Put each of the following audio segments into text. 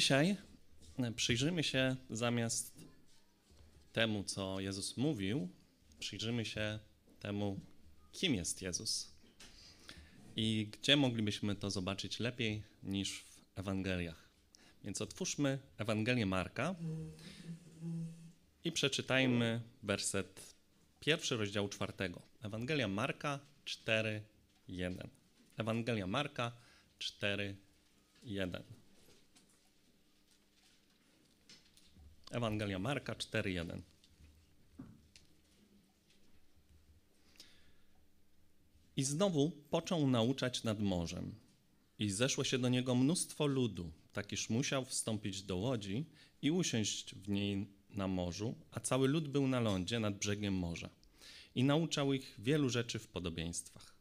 Dzisiaj przyjrzymy się zamiast temu, co Jezus mówił, przyjrzymy się temu, kim jest Jezus. I gdzie moglibyśmy to zobaczyć lepiej niż w Ewangeliach. Więc otwórzmy Ewangelię Marka i przeczytajmy werset pierwszy rozdziału czwartego. Ewangelia Marka 4, 1. Ewangelia Marka 4, Ewangelia Marka 4, 1. I znowu począł nauczać nad morzem. I zeszło się do niego mnóstwo ludu, tak iż musiał wstąpić do łodzi i usiąść w niej na morzu, a cały lud był na lądzie nad brzegiem morza. I nauczał ich wielu rzeczy w podobieństwach.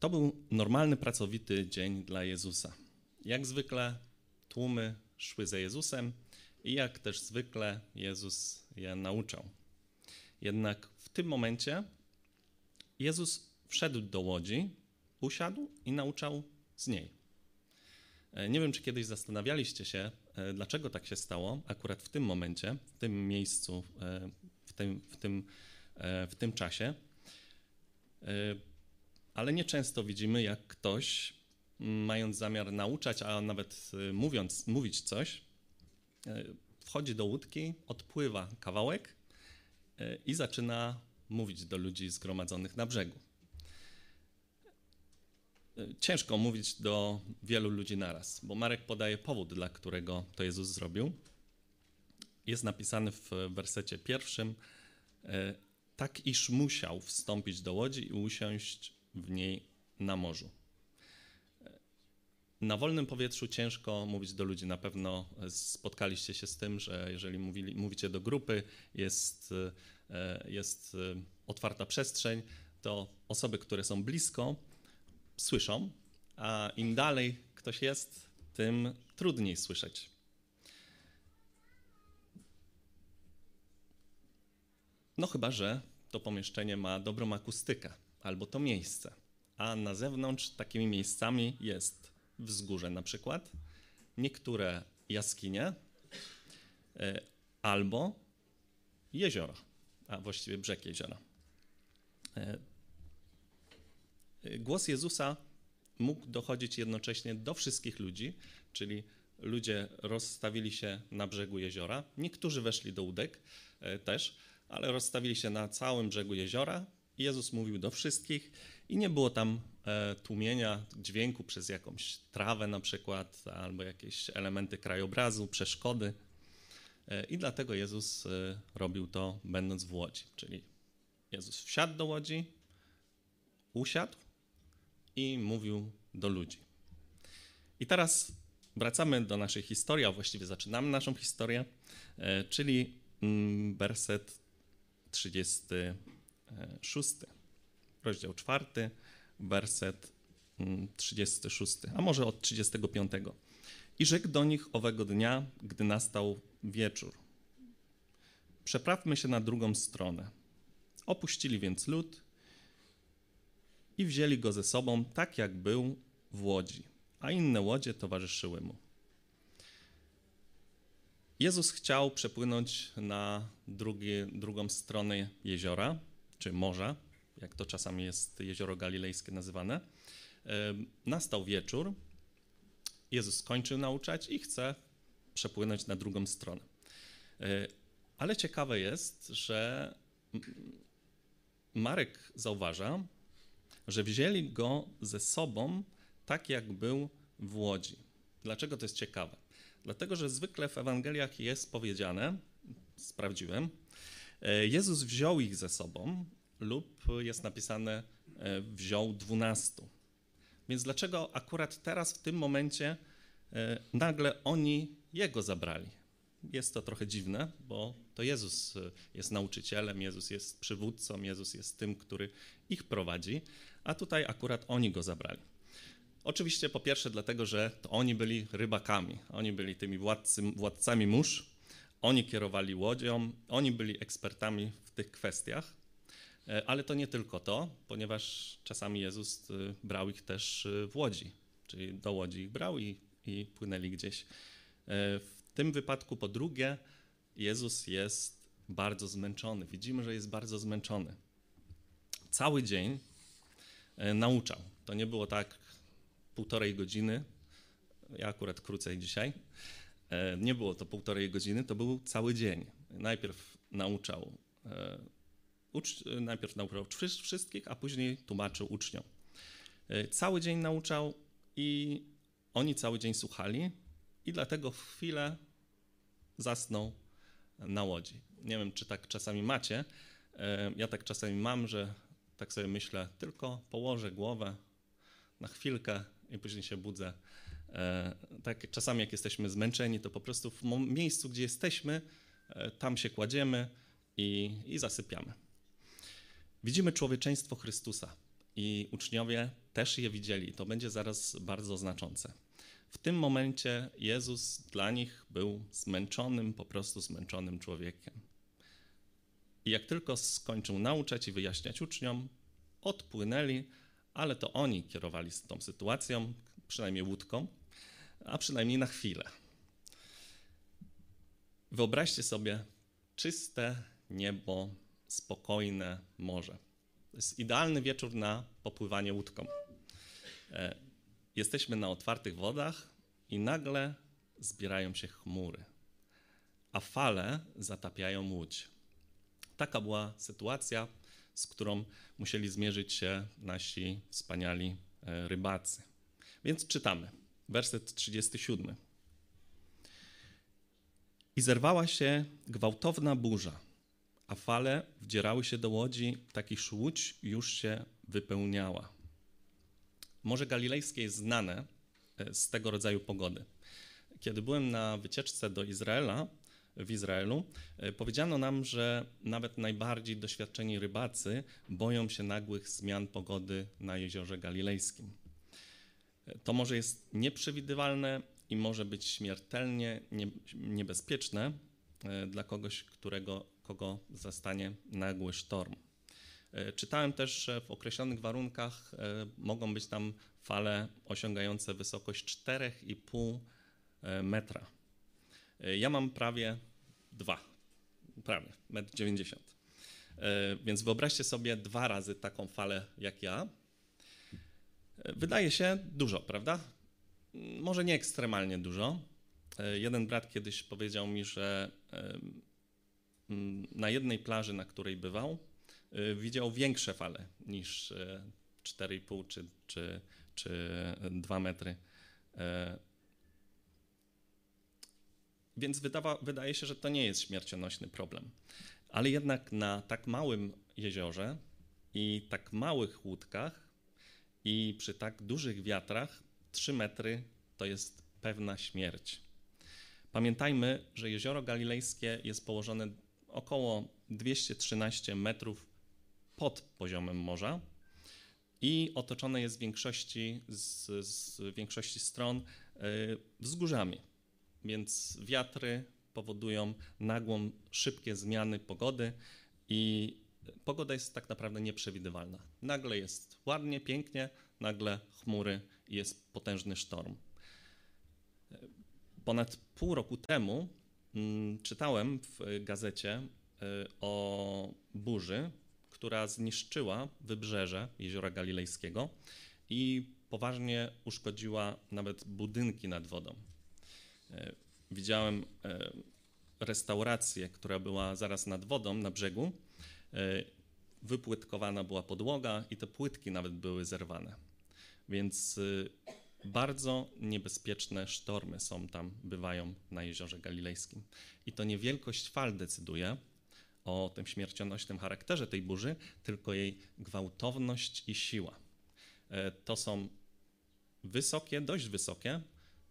To był normalny, pracowity dzień dla Jezusa. Jak zwykle tłumy szły za Jezusem i jak też zwykle Jezus je nauczał. Jednak w tym momencie Jezus wszedł do łodzi, usiadł i nauczał z niej. E, nie wiem, czy kiedyś zastanawialiście się, e, dlaczego tak się stało akurat w tym momencie, w tym miejscu, e, w tym, w tym, w tym czasie. Ale nieczęsto widzimy, jak ktoś, mając zamiar nauczać, a nawet mówiąc, mówić coś, wchodzi do łódki, odpływa kawałek i zaczyna mówić do ludzi zgromadzonych na brzegu. Ciężko mówić do wielu ludzi naraz, bo Marek podaje powód, dla którego to Jezus zrobił. Jest napisany w wersecie pierwszym, tak iż musiał wstąpić do łodzi i usiąść w niej na morzu. Na wolnym powietrzu ciężko mówić do ludzi. Na pewno spotkaliście się z tym, że jeżeli mówili, mówicie do grupy, jest, e, jest e, otwarta przestrzeń, to osoby, które są blisko, słyszą, a im dalej ktoś jest, tym trudniej słyszeć. No chyba, że to pomieszczenie ma dobrą akustykę, albo to miejsce. A na zewnątrz takimi miejscami jest wzgórze na przykład, niektóre jaskinie, e, albo jezioro, a właściwie brzeg jeziora. E, głos Jezusa mógł dochodzić jednocześnie do wszystkich ludzi, czyli ludzie rozstawili się na brzegu jeziora. Niektórzy weszli do łódek e, też, ale rozstawili się na całym brzegu jeziora. Jezus mówił do wszystkich i nie było tam e, tłumienia dźwięku przez jakąś trawę na przykład, albo jakieś elementy krajobrazu, przeszkody. E, I dlatego Jezus robił to będąc w łodzi, czyli Jezus wsiadł do łodzi, usiadł i mówił do ludzi. I teraz wracamy do naszej historii, a właściwie zaczynamy naszą historię, e, czyli mm, werset 36, rozdział 4, werset 36, mm, a może od 35. I rzekł do nich owego dnia, gdy nastał wieczór. Przeprawmy się na drugą stronę. Opuścili więc lud i wzięli go ze sobą tak, jak był w łodzi, a inne łodzie towarzyszyły mu. Jezus chciał przepłynąć na drugi, drugą stronę jeziora, czy morza, jak to czasami jest jezioro galilejskie nazywane. Nastał wieczór, Jezus skończył nauczać i chce przepłynąć na drugą stronę. E, ale ciekawe jest, że Marek zauważa, że wzięli go ze sobą tak, jak był w łodzi. Dlaczego to jest ciekawe? Dlatego, że zwykle w Ewangeliach jest powiedziane, sprawdziłem, e, Jezus wziął ich ze sobą, lub jest napisane e, wziął dwunastu. Więc dlaczego akurat teraz, w tym momencie, e, nagle oni jego zabrali? Jest to trochę dziwne, bo to Jezus jest nauczycielem, Jezus jest przywódcą, Jezus jest tym, który ich prowadzi, a tutaj akurat oni go zabrali. Oczywiście po pierwsze dlatego, że to oni byli rybakami, oni byli tymi władcy, władcami mórz, oni kierowali łodzią, oni byli ekspertami w tych kwestiach, e, ale to nie tylko to, ponieważ czasami Jezus e, brał ich też e, w łodzi. czyli do łodzi ich brał i, i płynęli gdzieś. E, w tym wypadku po drugie, Jezus jest bardzo zmęczony. Widzimy, że jest bardzo zmęczony. Cały dzień e, nauczał. To nie było tak półtorej godziny, ja akurat krócej dzisiaj. E, nie było to półtorej godziny, to był cały dzień. Najpierw nauczał, e, ucz, najpierw nauczał wszystkich, a później tłumaczył uczniom. E, cały dzień nauczał i oni cały dzień słuchali i dlatego w chwilę zasnął na łodzi. Nie wiem, czy tak czasami macie. Ja tak czasami mam, że tak sobie myślę, tylko położę głowę na chwilkę i później się budzę E, tak czasami jak jesteśmy zmęczeni, to po prostu w miejscu, gdzie jesteśmy, tam się kładziemy i, i zasypiamy. Widzimy człowieczeństwo Chrystusa i uczniowie też je widzieli. To będzie zaraz bardzo znaczące. W tym momencie Jezus dla nich był zmęczonym, po prostu zmęczonym człowiekiem. I jak tylko skończył nauczać i wyjaśniać uczniom, odpłynęli, ale to oni kierowali tą sytuacją, przynajmniej łódką, a przynajmniej na chwilę. Wyobraźcie sobie czyste niebo, spokojne morze. To jest idealny wieczór na popływanie łódką. E, jesteśmy na otwartych wodach i nagle zbierają się chmury, a fale zatapiają łódź. Taka była sytuacja, z którą musieli zmierzyć się nasi wspaniali e, rybacy. Więc czytamy, werset 37. I zerwała się gwałtowna burza, a fale wdzierały się do łodzi, tak iż łódź już się wypełniała. Morze Galilejskie jest znane e, z tego rodzaju pogody. Kiedy byłem na wycieczce do Izraela, w Izraelu, e, powiedziano nam, że nawet najbardziej doświadczeni rybacy boją się nagłych zmian pogody na jeziorze galilejskim. To może jest nieprzewidywalne i może być śmiertelnie niebezpieczne e, dla kogoś, którego, kogo zastanie nagły sztorm. E, czytałem też, że w określonych warunkach e, mogą być tam fale osiągające wysokość 4,5 metra. Ja mam prawie 2, prawie 1,90 m. Więc wyobraźcie sobie dwa razy taką falę jak ja, Wydaje się dużo, prawda? Może nie ekstremalnie dużo. E, jeden brat kiedyś powiedział mi, że na jednej plaży, na której bywał, e, widział większe fale niż 4,5 e, czy, czy, czy 2 metry. Więc wydawa, wydaje się, że to nie jest śmiercionośny problem. Ale jednak na tak małym jeziorze i tak małych łódkach i przy tak dużych wiatrach 3 metry to jest pewna śmierć. Pamiętajmy, że jezioro galilejskie jest położone około 213 metrów pod poziomem morza i otoczone jest w większości, z, z większości stron yy, wzgórzami. Więc wiatry powodują nagłą, szybkie zmiany pogody i pogoda jest tak naprawdę nieprzewidywalna. Nagle jest ładnie, pięknie, nagle chmury i jest potężny sztorm. Ponad pół roku temu czytałem w gazecie y, o burzy, która zniszczyła wybrzeże jeziora Galilejskiego i poważnie uszkodziła nawet budynki nad wodą. Y, widziałem y, restaurację, która była zaraz nad wodą, na brzegu wypłytkowana była podłoga i te płytki nawet były zerwane. Więc bardzo niebezpieczne sztormy są tam, bywają na jeziorze galilejskim. I to nie wielkość fal decyduje o tym śmiercionośnym charakterze tej burzy, tylko jej gwałtowność i siła. E, to są wysokie, dość wysokie,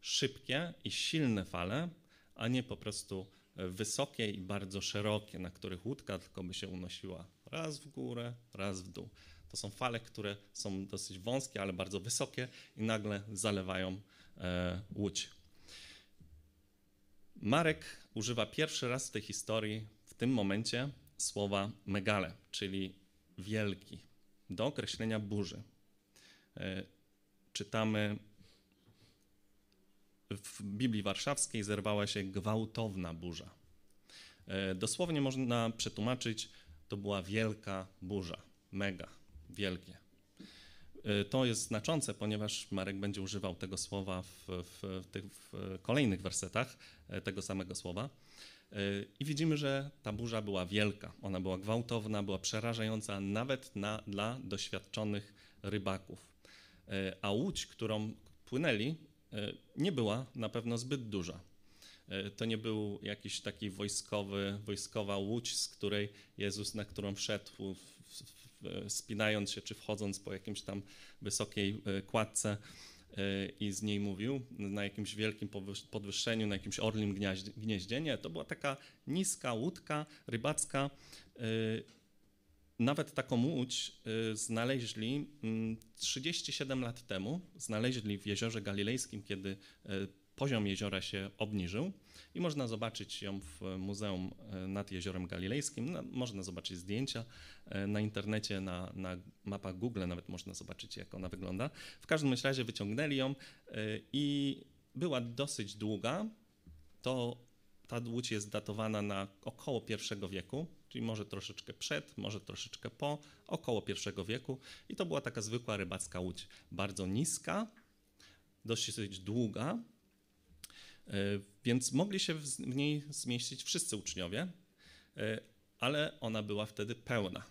szybkie i silne fale, a nie po prostu wysokie i bardzo szerokie, na których łódka tylko by się unosiła raz w górę, raz w dół. To są fale, które są dosyć wąskie, ale bardzo wysokie i nagle zalewają e, łódź. Marek używa pierwszy raz w tej historii, w tym momencie, słowa megale, czyli wielki, do określenia burzy. E, czytamy w Biblii Warszawskiej zerwała się gwałtowna burza. E, dosłownie można przetłumaczyć, to była wielka burza, mega, wielkie. E, to jest znaczące, ponieważ Marek będzie używał tego słowa w, w, w tych w kolejnych wersetach, e, tego samego słowa. I widzimy, że ta burza była wielka, ona była gwałtowna, była przerażająca nawet na, dla doświadczonych rybaków. A łódź, którą płynęli, nie była na pewno zbyt duża. E, to nie był jakiś taki wojskowy, wojskowa łódź, z której Jezus, na którą wszedł, spinając się czy wchodząc po jakimś tam wysokiej e, kładce e, i z niej mówił, na jakimś wielkim podwyższeniu, na jakimś orlim gnieździe. Nie, to była taka niska łódka rybacka. Nawet taką łódź znaleźli 37 mm, lat temu, znaleźli w jeziorze galilejskim, kiedy poziom jeziora się obniżył i można zobaczyć ją w Muzeum e, nad Jeziorem Galilejskim. Można zobaczyć zdjęcia e, na internecie, na, na mapach Google nawet można zobaczyć, jak ona wygląda. W każdym razie wyciągnęli ją e, i była dosyć długa. To ta łódź jest datowana na około I wieku, czyli może troszeczkę przed, może troszeczkę po, około I wieku. I to była taka zwykła rybacka łódź, bardzo niska, dosyć długa, więc mogli się w niej zmieścić wszyscy uczniowie, e, ale ona była wtedy pełna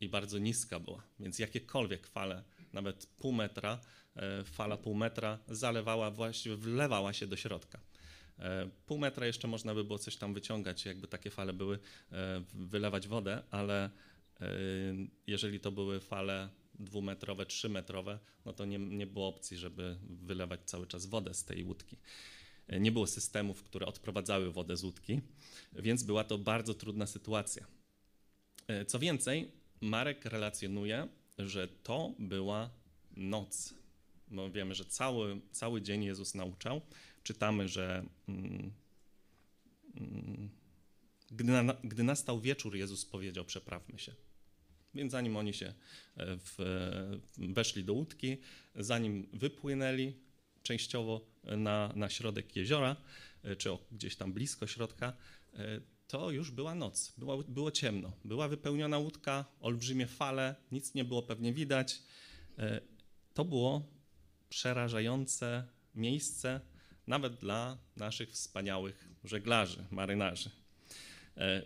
i bardzo niska była, więc jakiekolwiek fale, nawet pół metra, e, fala pół metra zalewała, właściwie wlewała się do środka. Pół metra jeszcze można by było coś tam wyciągać, jakby takie fale były, wylewać wodę, ale jeżeli to były fale dwumetrowe, trzymetrowe, no to nie, nie było opcji, żeby wylewać cały czas wodę z tej łódki nie było systemów, które odprowadzały wodę z łódki, więc była to bardzo trudna sytuacja. E, co więcej, Marek relacjonuje, że to była noc. Bo wiemy, że cały, cały dzień Jezus nauczał. Czytamy, że mm, mm, gdy, na, gdy nastał wieczór, Jezus powiedział: Przeprawmy się. Więc zanim oni się e, w, weszli do łódki, zanim wypłynęli, częściowo na, na środek jeziora, e, czy gdzieś tam blisko środka, e, to już była noc, było, było ciemno. Była wypełniona łódka, olbrzymie fale, nic nie było pewnie widać. E, to było przerażające miejsce nawet dla naszych wspaniałych żeglarzy, marynarzy.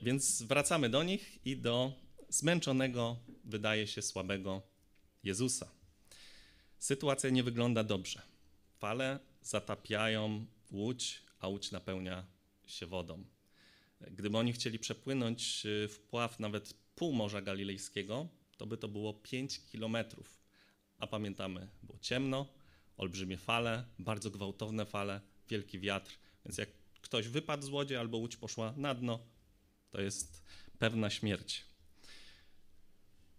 Więc wracamy do nich i do zmęczonego, wydaje się słabego Jezusa. Sytuacja nie wygląda dobrze. Fale zatapiają łódź, a łódź napełnia się wodą. Gdyby oni chcieli przepłynąć y, wpław nawet pół Morza Galilejskiego, to by to było 5 kilometrów. A pamiętamy, było ciemno, olbrzymie fale, bardzo gwałtowne fale, wielki wiatr, więc jak ktoś wypadł z łodzi albo łódź poszła na dno, to jest pewna śmierć.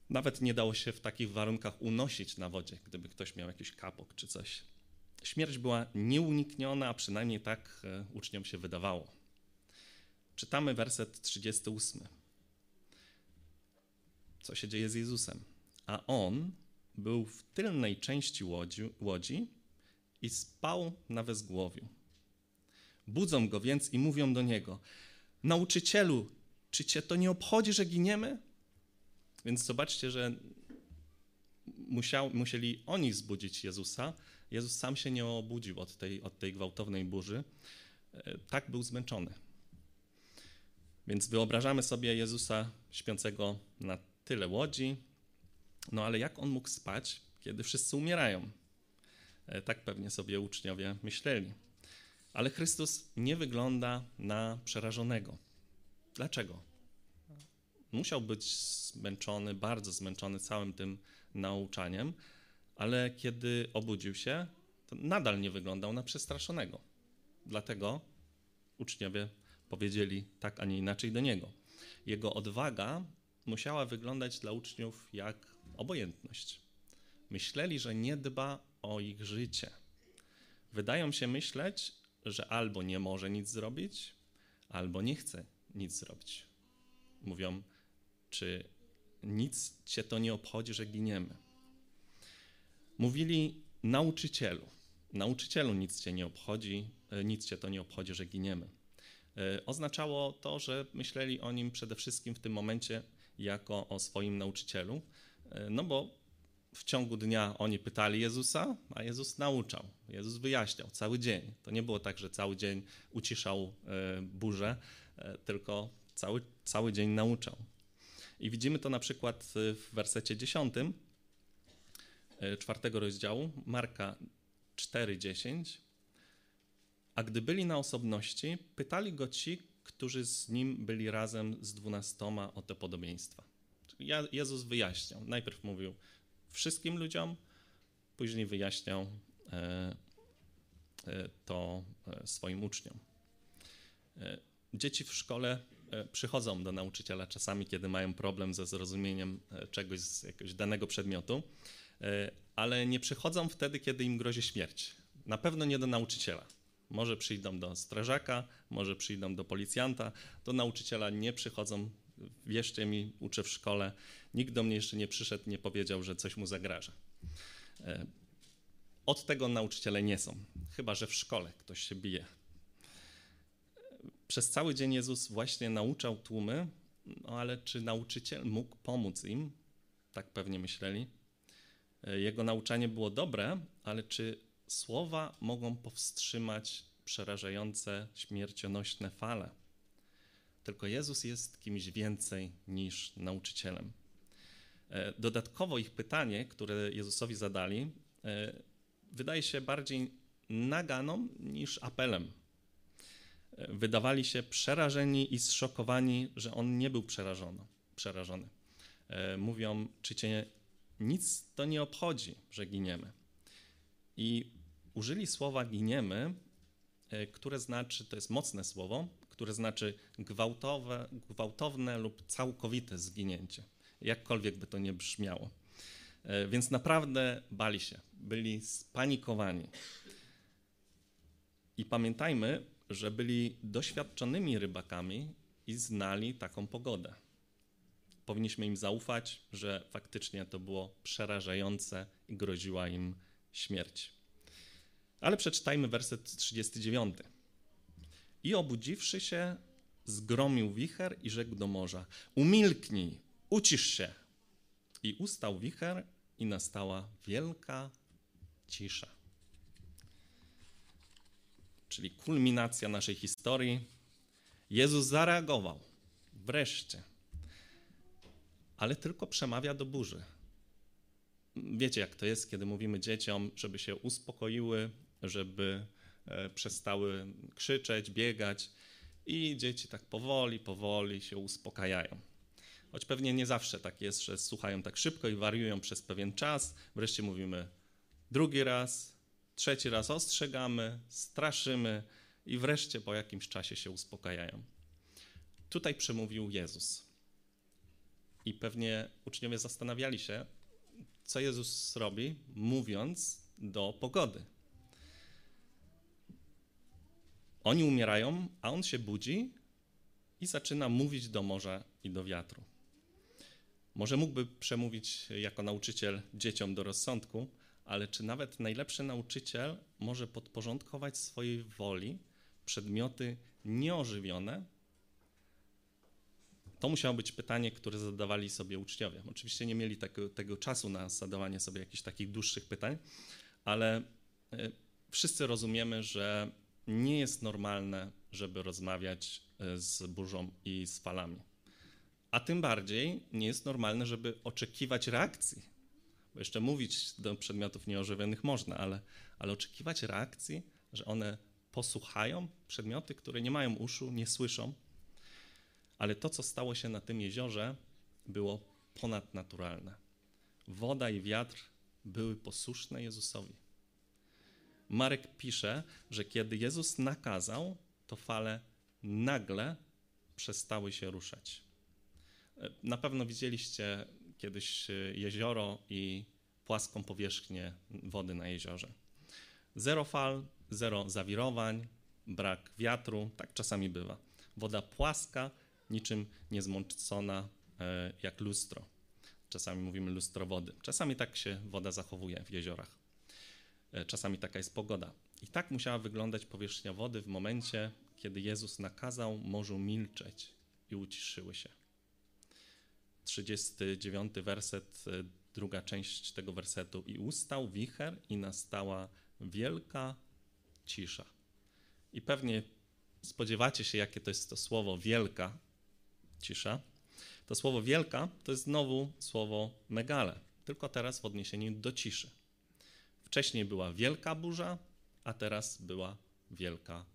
Nawet nie dało się w takich warunkach unosić na wodzie, gdyby ktoś miał jakiś kapok czy coś. Śmierć była nieunikniona, a przynajmniej tak e, uczniom się wydawało. Czytamy werset 38. Co się dzieje z Jezusem? A on był w tylnej części łodzi, łodzi i spał na wezgłowiu. Budzą go więc i mówią do niego: Nauczycielu, czy cię to nie obchodzi, że giniemy? Więc zobaczcie, że musiał, musieli oni zbudzić Jezusa, Jezus sam się nie obudził od tej, od tej gwałtownej burzy. E, tak był zmęczony. Więc wyobrażamy sobie Jezusa śpiącego na tyle łodzi, no ale jak on mógł spać, kiedy wszyscy umierają? E, tak pewnie sobie uczniowie myśleli. Ale Chrystus nie wygląda na przerażonego. Dlaczego? Musiał być zmęczony, bardzo zmęczony całym tym nauczaniem, ale kiedy obudził się, to nadal nie wyglądał na przestraszonego. Dlatego uczniowie powiedzieli tak, a nie inaczej do niego. Jego odwaga musiała wyglądać dla uczniów jak obojętność. Myśleli, że nie dba o ich życie. Wydają się myśleć, że albo nie może nic zrobić, albo nie chce nic zrobić. Mówią, czy nic cię to nie obchodzi, że giniemy. Mówili nauczycielu. nauczycielu, nic cię nie obchodzi, e, nic cię to nie obchodzi, że giniemy. E, oznaczało to, że myśleli o nim przede wszystkim w tym momencie jako o swoim nauczycielu, e, no bo w ciągu dnia oni pytali Jezusa, a Jezus nauczał. Jezus wyjaśniał cały dzień. To nie było tak, że cały dzień uciszał burzę, tylko cały, cały dzień nauczał. I widzimy to na przykład w wersecie 10 czwartego rozdziału, Marka 4:10. A gdy byli na osobności, pytali go ci, którzy z nim byli razem z dwunastoma o te podobieństwa. Jezus wyjaśniał. Najpierw mówił wszystkim ludziom, później wyjaśniał e, e, to e, swoim uczniom. Dzieci w szkole przychodzą do nauczyciela czasami, kiedy mają problem ze zrozumieniem czegoś z jakiegoś danego przedmiotu E, ale nie przychodzą wtedy, kiedy im grozi śmierć. Na pewno nie do nauczyciela. Może przyjdą do strażaka, może przyjdą do policjanta, do nauczyciela nie przychodzą. Wierzcie mi, uczę w szkole, nikt do mnie jeszcze nie przyszedł, nie powiedział, że coś mu zagraża. E, od tego nauczyciele nie są, chyba że w szkole ktoś się bije. Przez cały dzień Jezus właśnie nauczał tłumy, no ale czy nauczyciel mógł pomóc im? Tak pewnie myśleli. E, jego nauczanie było dobre, ale czy słowa mogą powstrzymać przerażające, śmiercionośne fale? Tylko Jezus jest kimś więcej niż nauczycielem. E, dodatkowo ich pytanie, które Jezusowi zadali, e, wydaje się bardziej naganą niż apelem. Wydawali się przerażeni i zszokowani, że on nie był przerażony. przerażony. Mówią, czy cię nic to nie obchodzi, że giniemy. I użyli słowa giniemy, e, które znaczy, to jest mocne słowo, które znaczy gwałtowe, gwałtowne lub całkowite zginięcie, jakkolwiek by to nie brzmiało. E, więc naprawdę bali się, byli spanikowani. I pamiętajmy, że byli doświadczonymi rybakami i znali taką pogodę powinniśmy im zaufać, że faktycznie to było przerażające i groziła im śmierć. Ale przeczytajmy werset 39. I obudziwszy się, zgromił wicher i rzekł do morza: Umilknij, ucisz się. I ustał wicher i nastała wielka cisza. Czyli kulminacja naszej historii. Jezus zareagował. Wreszcie ale tylko przemawia do burzy. Wiecie, jak to jest, kiedy mówimy dzieciom, żeby się uspokoiły, żeby e, przestały krzyczeć, biegać, i dzieci tak powoli, powoli się uspokajają. Choć pewnie nie zawsze tak jest, że słuchają tak szybko i wariują przez pewien czas. Wreszcie mówimy drugi raz, trzeci raz ostrzegamy, straszymy i wreszcie po jakimś czasie się uspokajają. Tutaj przemówił Jezus. I pewnie uczniowie zastanawiali się, co Jezus robi, mówiąc do pogody. Oni umierają, a on się budzi i zaczyna mówić do morza i do wiatru. Może mógłby przemówić jako nauczyciel dzieciom do rozsądku, ale czy nawet najlepszy nauczyciel może podporządkować swojej woli przedmioty nieożywione to musiało być pytanie, które zadawali sobie uczniowie. Oczywiście nie mieli tego, tego czasu na zadawanie sobie jakichś takich dłuższych pytań, ale e, wszyscy rozumiemy, że nie jest normalne, żeby rozmawiać e, z burzą i z falami. A tym bardziej nie jest normalne, żeby oczekiwać reakcji. Bo jeszcze mówić do przedmiotów nieożywionych można, ale, ale oczekiwać reakcji, że one posłuchają przedmioty, które nie mają uszu, nie słyszą, ale to, co stało się na tym jeziorze, było ponadnaturalne. Woda i wiatr były posłuszne Jezusowi. Marek pisze, że kiedy Jezus nakazał, to fale nagle przestały się ruszać. Na pewno widzieliście kiedyś jezioro i płaską powierzchnię wody na jeziorze. Zero fal, zero zawirowań, brak wiatru, tak czasami bywa. Woda płaska, niczym niezmącona e, jak lustro. Czasami mówimy lustro wody. Czasami tak się woda zachowuje w jeziorach. E, czasami taka jest pogoda. I tak musiała wyglądać powierzchnia wody w momencie, kiedy Jezus nakazał morzu milczeć i uciszyły się. 39 werset, e, druga część tego wersetu. I ustał wicher i nastała wielka cisza. I pewnie spodziewacie się, jakie to jest to słowo wielka cisza. To słowo wielka to jest znowu słowo megale, tylko teraz w odniesieniu do ciszy. Wcześniej była wielka burza, a teraz była wielka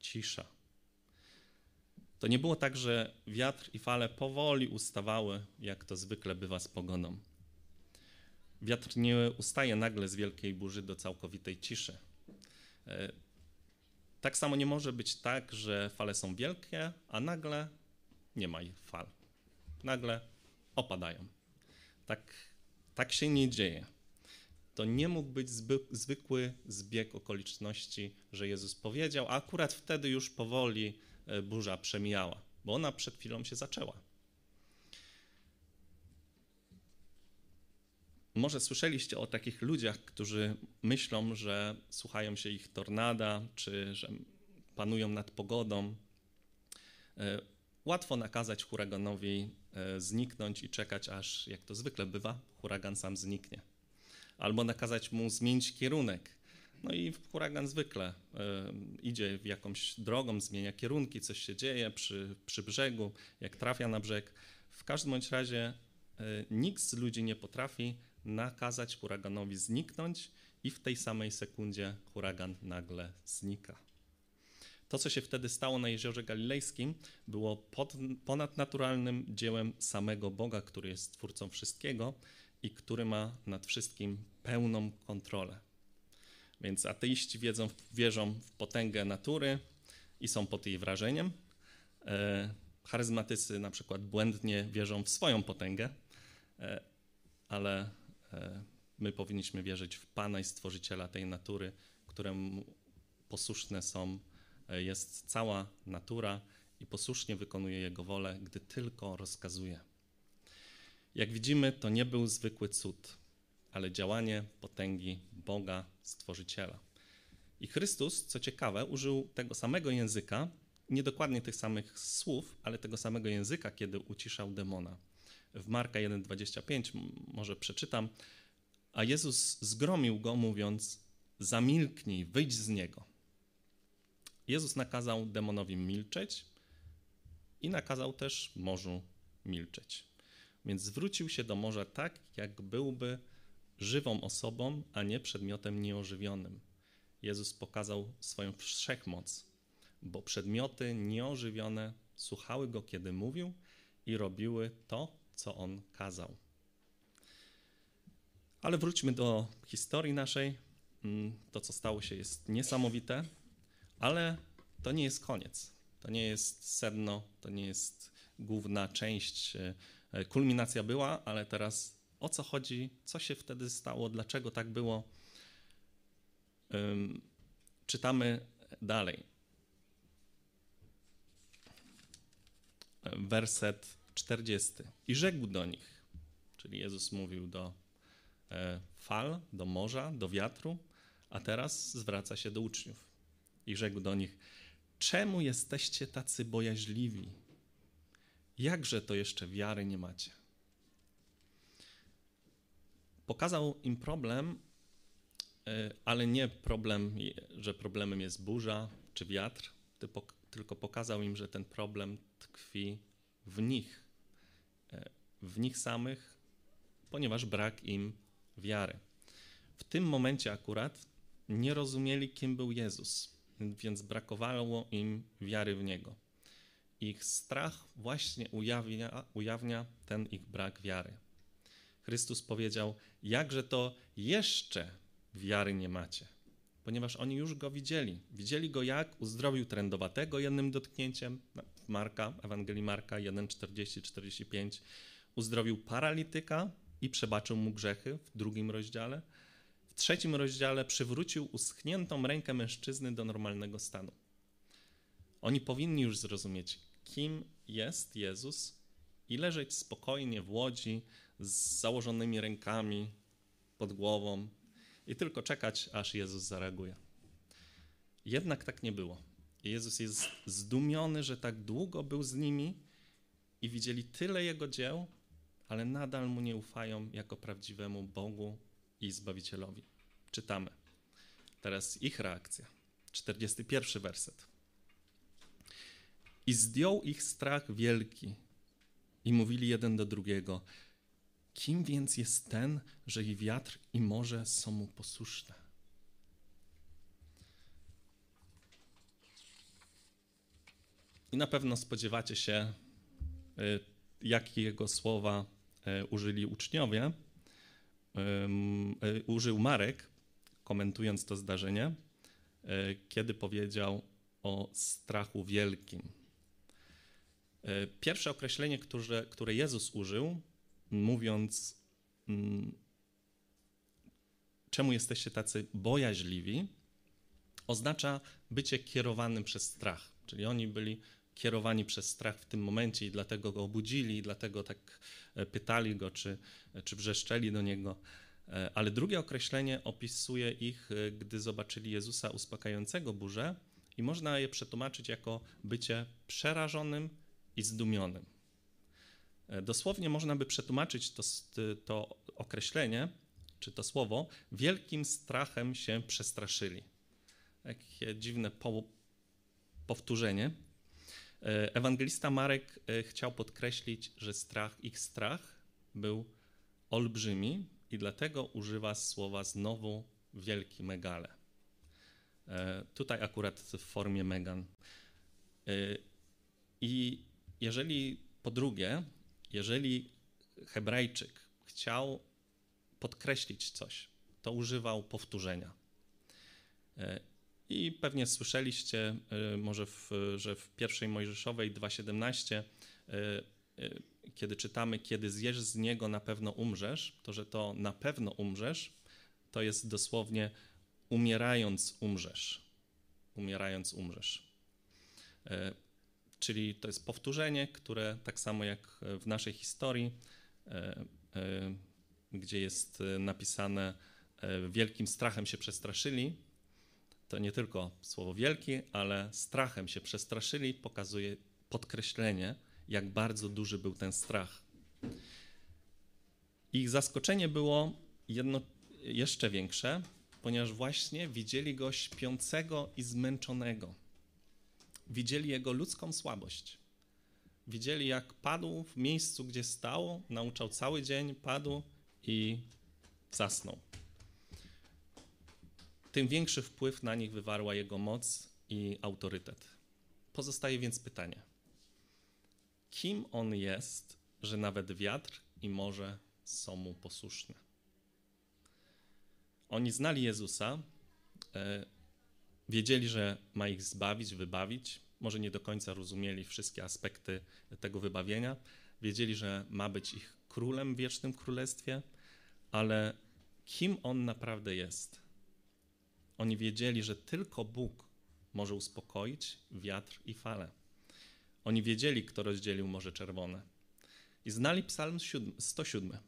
cisza. To nie było tak, że wiatr i fale powoli ustawały, jak to zwykle bywa z pogodą. Wiatr nie ustaje nagle z wielkiej burzy do całkowitej ciszy. E, tak samo nie może być tak, że fale są wielkie, a nagle nie ma fal. Nagle opadają. Tak, tak się nie dzieje. To nie mógł być zby, zwykły zbieg okoliczności, że Jezus powiedział, a akurat wtedy już powoli e, burza przemijała, bo ona przed chwilą się zaczęła. Może słyszeliście o takich ludziach, którzy myślą, że słuchają się ich tornada, czy że panują nad pogodą. E, łatwo nakazać huraganowi e, zniknąć i czekać, aż, jak to zwykle bywa, huragan sam zniknie. Albo nakazać mu zmienić kierunek. No i huragan zwykle y, idzie w jakąś drogą, zmienia kierunki, coś się dzieje przy, przy brzegu, jak trafia na brzeg. W każdym bądź razie y, nikt z ludzi nie potrafi nakazać huraganowi zniknąć i w tej samej sekundzie huragan nagle znika. To, co się wtedy stało na Jeziorze Galilejskim, było pod, ponadnaturalnym dziełem samego Boga, który jest twórcą wszystkiego i który ma nad wszystkim pełną kontrolę. Więc ateiści wiedzą, wierzą w potęgę natury i są pod jej wrażeniem. E, charyzmatycy na przykład błędnie wierzą w swoją potęgę, e, ale e, my powinniśmy wierzyć w Pana i Stworzyciela tej natury, któremu posłuszne są jest cała natura i posłusznie wykonuje Jego wolę, gdy tylko rozkazuje. Jak widzimy, to nie był zwykły cud, ale działanie potęgi Boga, Stworzyciela. I Chrystus, co ciekawe, użył tego samego języka, nie dokładnie tych samych słów, ale tego samego języka, kiedy uciszał demona. W Marka 1,25 może przeczytam, a Jezus zgromił go, mówiąc: Zamilknij, wyjdź z niego. Jezus nakazał demonowi milczeć i nakazał też morzu milczeć. Więc zwrócił się do morza tak, jak byłby żywą osobą, a nie przedmiotem nieożywionym. Jezus pokazał swoją wszechmoc, bo przedmioty nieożywione słuchały go, kiedy mówił i robiły to, co on kazał. Ale wróćmy do historii naszej. Mm, to, co stało się, jest niesamowite. Ale to nie jest koniec. To nie jest sedno, to nie jest główna część. E, kulminacja była, ale teraz o co chodzi, co się wtedy stało, dlaczego tak było. czytamy dalej. Werset 40. I rzekł do nich, czyli Jezus mówił do e, fal, do morza, do wiatru, a teraz zwraca się do uczniów i rzekł do nich: Czemu jesteście tacy bojaźliwi? Jakże to jeszcze wiary nie macie? Pokazał im problem, e, ale nie problem, że problemem jest burza czy wiatr, tylko pokazał im, że ten problem tkwi w nich, e, w nich samych, ponieważ brak im wiary. W tym momencie akurat nie rozumieli, kim był Jezus więc brakowało im wiary w Niego. Ich strach właśnie ujawnia, ujawnia ten ich brak wiary. Chrystus powiedział: Jakże to jeszcze wiary nie macie? Ponieważ oni już go widzieli. Widzieli go, jak uzdrowił trędowatego jednym dotknięciem, w Marka, Ewangelii Marka 1:40-45, uzdrowił paralityka i przebaczył mu grzechy w drugim rozdziale trzecim rozdziale przywrócił uschniętą rękę mężczyzny do normalnego stanu. Oni powinni już zrozumieć, kim jest Jezus i leżeć spokojnie w łodzi z założonymi rękami pod głową i tylko czekać, aż Jezus zareaguje. Jednak tak nie było. Jezus jest zdumiony, że tak długo był z nimi i widzieli tyle Jego dzieł, ale nadal Mu nie ufają jako prawdziwemu Bogu i Zbawicielowi. Czytamy. Teraz ich reakcja. 41 werset. I zdjął ich strach wielki i mówili jeden do drugiego, kim więc jest ten, że i wiatr i morze są mu posłuszne? I na pewno spodziewacie się, y, jakiego słowa y, użyli uczniowie. Y, użył Marek, komentując to zdarzenie, kiedy powiedział o strachu wielkim. Pierwsze określenie, które, które Jezus użył, mówiąc, mm, czemu jesteście tacy bojaźliwi, oznacza bycie kierowanym przez strach. Czyli oni byli kierowani przez strach w tym momencie i dlatego go obudzili, i dlatego tak e, pytali go, czy, e, czy wrzeszczeli do niego. E, ale drugie określenie opisuje ich, gdy zobaczyli Jezusa uspokajającego burzę, i można je przetłumaczyć jako bycie przerażonym i zdumionym. Dosłownie można by przetłumaczyć to, to określenie, czy to słowo, wielkim strachem się przestraszyli. Takie dziwne po, powtórzenie. E, ewangelista Marek e, chciał podkreślić, że strach, ich strach był olbrzymi i dlatego używa słowa znowu wielki megale. E, tutaj akurat w formie megan. I jeżeli po drugie, jeżeli Hebrajczyk chciał podkreślić coś, to używał powtórzenia. I pewnie słyszeliście y, może, w, że w pierwszej Mojżeszowej 2.17, y, y, kiedy czytamy, kiedy zjesz z niego, na pewno umrzesz, to że to na pewno umrzesz, to jest dosłownie umierając umrzesz. Umierając umrzesz. Czyli to jest powtórzenie, które tak samo jak w naszej historii, gdzie jest napisane, wielkim strachem się przestraszyli, to nie tylko słowo wielki, ale strachem się przestraszyli, pokazuje podkreślenie, jak bardzo duży był ten strach. Ich zaskoczenie było jedno, jeszcze większe, ponieważ właśnie widzieli go śpiącego i zmęczonego. Widzieli jego ludzką słabość. Widzieli, jak padł w miejscu, gdzie stał, nauczał cały dzień, padł i zasnął tym większy wpływ na nich wywarła jego moc i autorytet. Pozostaje więc pytanie: kim on jest, że nawet wiatr i morze są mu posłuszne? Oni znali Jezusa, e, wiedzieli, że ma ich zbawić, wybawić. Może nie do końca rozumieli wszystkie aspekty tego wybawienia. Wiedzieli, że ma być ich królem w wiecznym królestwie, ale kim on naprawdę jest? Oni wiedzieli, że tylko Bóg może uspokoić wiatr i fale. Oni wiedzieli, kto rozdzielił Morze Czerwone. I znali Psalm 107.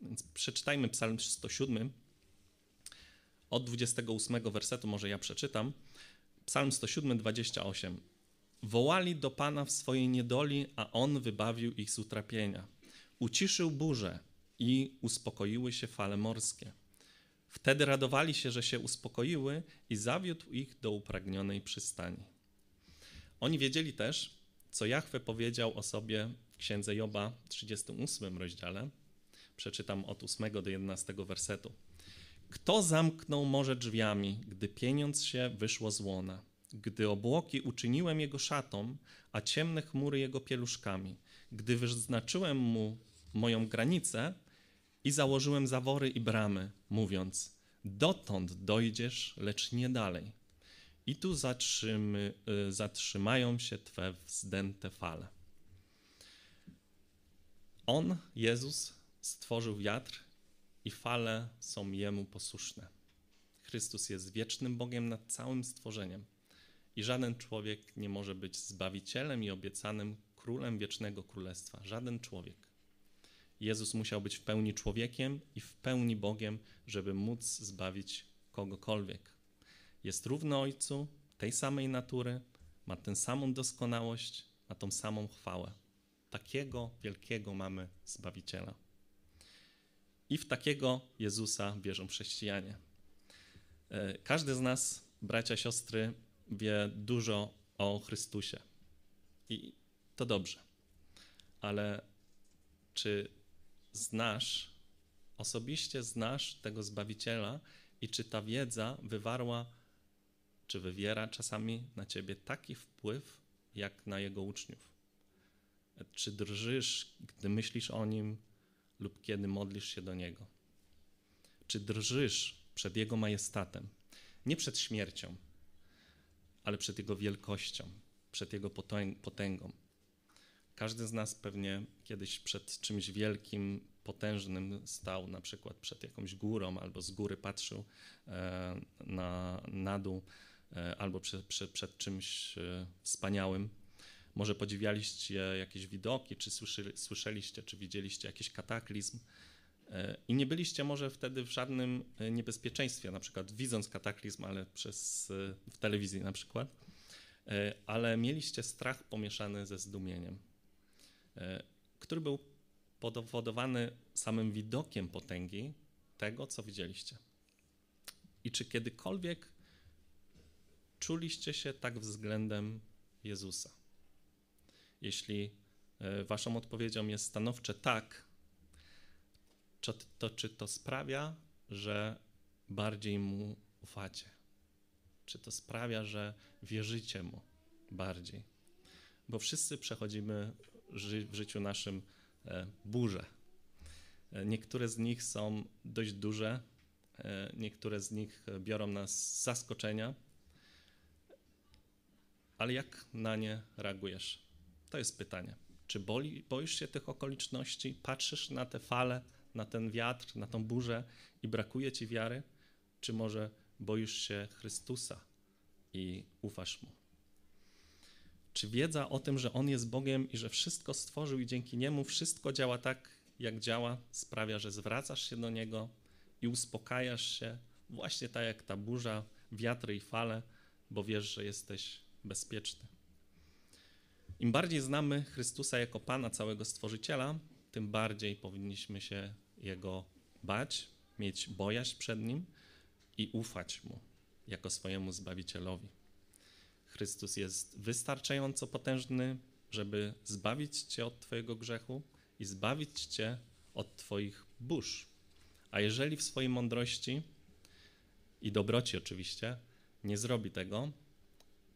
Więc przeczytajmy Psalm 107. Od 28 wersetu może ja przeczytam. Psalm 107, 28. Wołali do Pana w swojej niedoli, a On wybawił ich z utrapienia. Uciszył burzę i uspokoiły się fale morskie. Wtedy radowali się, że się uspokoiły i zawiódł ich do upragnionej przystani. Oni wiedzieli też, co Jahwe powiedział o sobie w księdze Joba w 38 rozdziale. Przeczytam od 8 do 11 wersetu. Kto zamknął morze drzwiami, gdy pieniądz się wyszło z łona? Gdy obłoki uczyniłem jego szatą, a ciemne chmury jego pieluszkami, gdy wyznaczyłem mu moją granicę, i założyłem zawory i bramy, mówiąc: Dotąd dojdziesz, lecz nie dalej. I tu zatrzymy, y, zatrzymają się Twe wzdęte fale. On, Jezus, stworzył wiatr i fale są Jemu posłuszne. Chrystus jest wiecznym Bogiem nad całym stworzeniem i żaden człowiek nie może być zbawicielem i obiecanym królem wiecznego królestwa. Żaden człowiek. Jezus musiał być w pełni człowiekiem i w pełni Bogiem, żeby móc zbawić kogokolwiek. Jest równy Ojcu, tej samej natury, ma tę samą doskonałość, ma tą samą chwałę. Takiego wielkiego mamy Zbawiciela. I w takiego Jezusa wierzą chrześcijanie. E, każdy z nas, bracia, siostry, wie dużo o Chrystusie. I to dobrze. Ale czy znasz, osobiście znasz tego Zbawiciela i czy ta wiedza wywarła, czy wywiera czasami na ciebie taki wpływ, jak na jego uczniów? Czy drżysz, gdy myślisz o nim lub kiedy modlisz się do niego? Czy drżysz przed jego majestatem? Nie przed śmiercią, ale przed jego wielkością, przed jego potęgą. Każdy z nas pewnie kiedyś przed czymś wielkim, potężnym stał, na przykład przed jakąś górą, albo z góry patrzył e, na, na dół, e, albo przed, czymś e, wspaniałym. Może podziwialiście jakieś widoki, czy słyszeliście, czy widzieliście jakiś kataklizm. I nie byliście może wtedy w żadnym niebezpieczeństwie, na przykład widząc kataklizm, ale przez, w telewizji na przykład, ale mieliście strach pomieszany ze zdumieniem. E, który był powodowany samym widokiem potęgi tego, co widzieliście. I czy kiedykolwiek czuliście się tak względem Jezusa? Jeśli e, waszą odpowiedzią jest stanowcze tak, to, to czy to sprawia, że bardziej mu ufacie? Czy to sprawia, że wierzycie mu bardziej? Bo wszyscy przechodzimy ży w życiu naszym e, burze. E, niektóre z nich są dość duże, e, niektóre z nich biorą nas z zaskoczenia, ale jak na nie reagujesz? To jest pytanie. Czy boli, boisz się tych okoliczności, patrzysz na te fale, na ten wiatr, na tą burzę i brakuje ci wiary? Czy może boisz się Chrystusa i ufasz Mu? Czy wiedza o tym, że On jest Bogiem i że wszystko stworzył i dzięki Niemu wszystko działa tak, jak działa, sprawia, że zwracasz się do Niego i uspokajasz się, właśnie tak jak ta burza, wiatry i fale, bo wiesz, że jesteś bezpieczny. Im bardziej znamy Chrystusa jako Pana całego Stworzyciela, tym bardziej powinniśmy się Jego bać, mieć bojaźń przed Nim i ufać Mu jako swojemu Zbawicielowi. Chrystus jest wystarczająco potężny, żeby zbawić Cię od Twojego grzechu i zbawić Cię od Twoich burz. A jeżeli w swojej mądrości i dobroci oczywiście nie zrobi tego,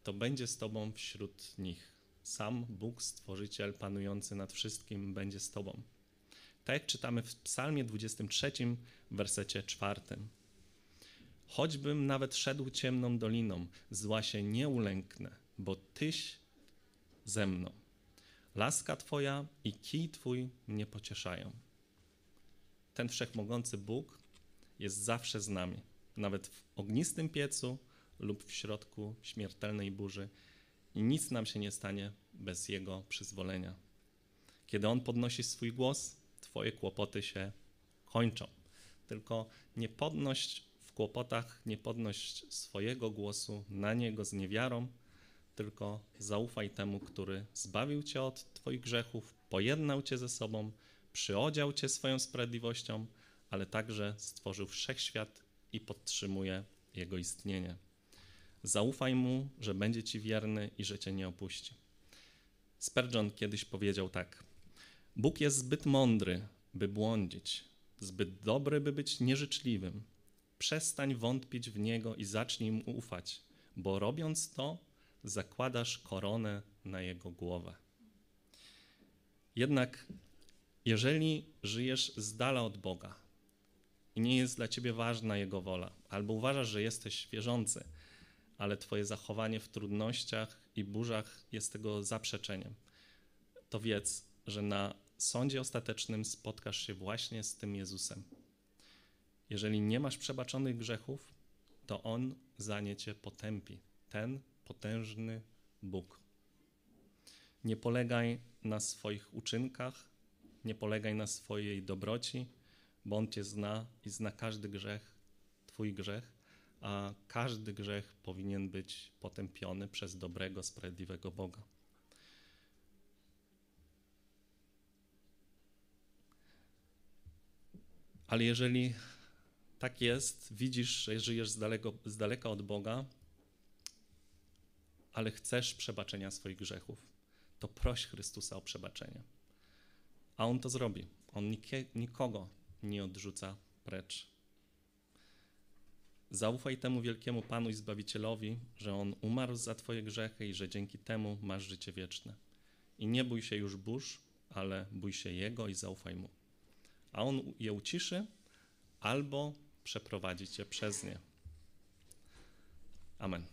to będzie z Tobą wśród nich. Sam Bóg, Stworzyciel, panujący nad wszystkim, będzie z Tobą. Tak jak czytamy w Psalmie 23, w wersecie 4. Choćbym nawet szedł ciemną doliną, zła się nie ulęknę, bo Tyś ze mną. Laska Twoja i kij Twój mnie pocieszają. Ten wszechmogący Bóg jest zawsze z nami, nawet w ognistym piecu lub w środku śmiertelnej burzy i nic nam się nie stanie bez Jego przyzwolenia. Kiedy On podnosi swój głos, Twoje kłopoty się kończą. Tylko nie podnoś w kłopotach nie podnoś swojego głosu na niego z niewiarą, tylko zaufaj temu, który zbawił cię od twoich grzechów, pojednał cię ze sobą, przyodział cię swoją sprawiedliwością, ale także stworzył wszechświat i podtrzymuje jego istnienie. Zaufaj mu, że będzie ci wierny i że cię nie opuści. Spurgeon kiedyś powiedział tak: Bóg jest zbyt mądry, by błądzić, zbyt dobry, by być nieżyczliwym Przestań wątpić w Niego i zacznij Mu ufać, bo robiąc to, zakładasz koronę na Jego głowę. Jednak jeżeli żyjesz z dala od Boga i nie jest dla Ciebie ważna Jego wola, albo uważasz, że jesteś wierzący, ale Twoje zachowanie w trudnościach i burzach jest tego zaprzeczeniem, to wiedz, że na sądzie ostatecznym spotkasz się właśnie z tym Jezusem jeżeli nie masz przebaczonych grzechów, to On za nie cię potępi. Ten potężny Bóg. Nie polegaj na swoich uczynkach, nie polegaj na swojej dobroci, bo On Cię zna i zna każdy grzech, Twój grzech, a każdy grzech powinien być potępiony przez dobrego, sprawiedliwego Boga. Ale jeżeli tak jest, widzisz, że żyjesz z, daleko, z daleka od Boga, ale chcesz przebaczenia swoich grzechów, to proś Chrystusa o przebaczenie. A On to zrobi. On nikogo nie odrzuca precz. Zaufaj temu wielkiemu Panu i Zbawicielowi, że On umarł za Twoje grzechy i że dzięki temu masz życie wieczne. I nie bój się już burz, ale bój się Jego i zaufaj Mu. A On je uciszy albo przeprowadzi Cię przez nie. Amen.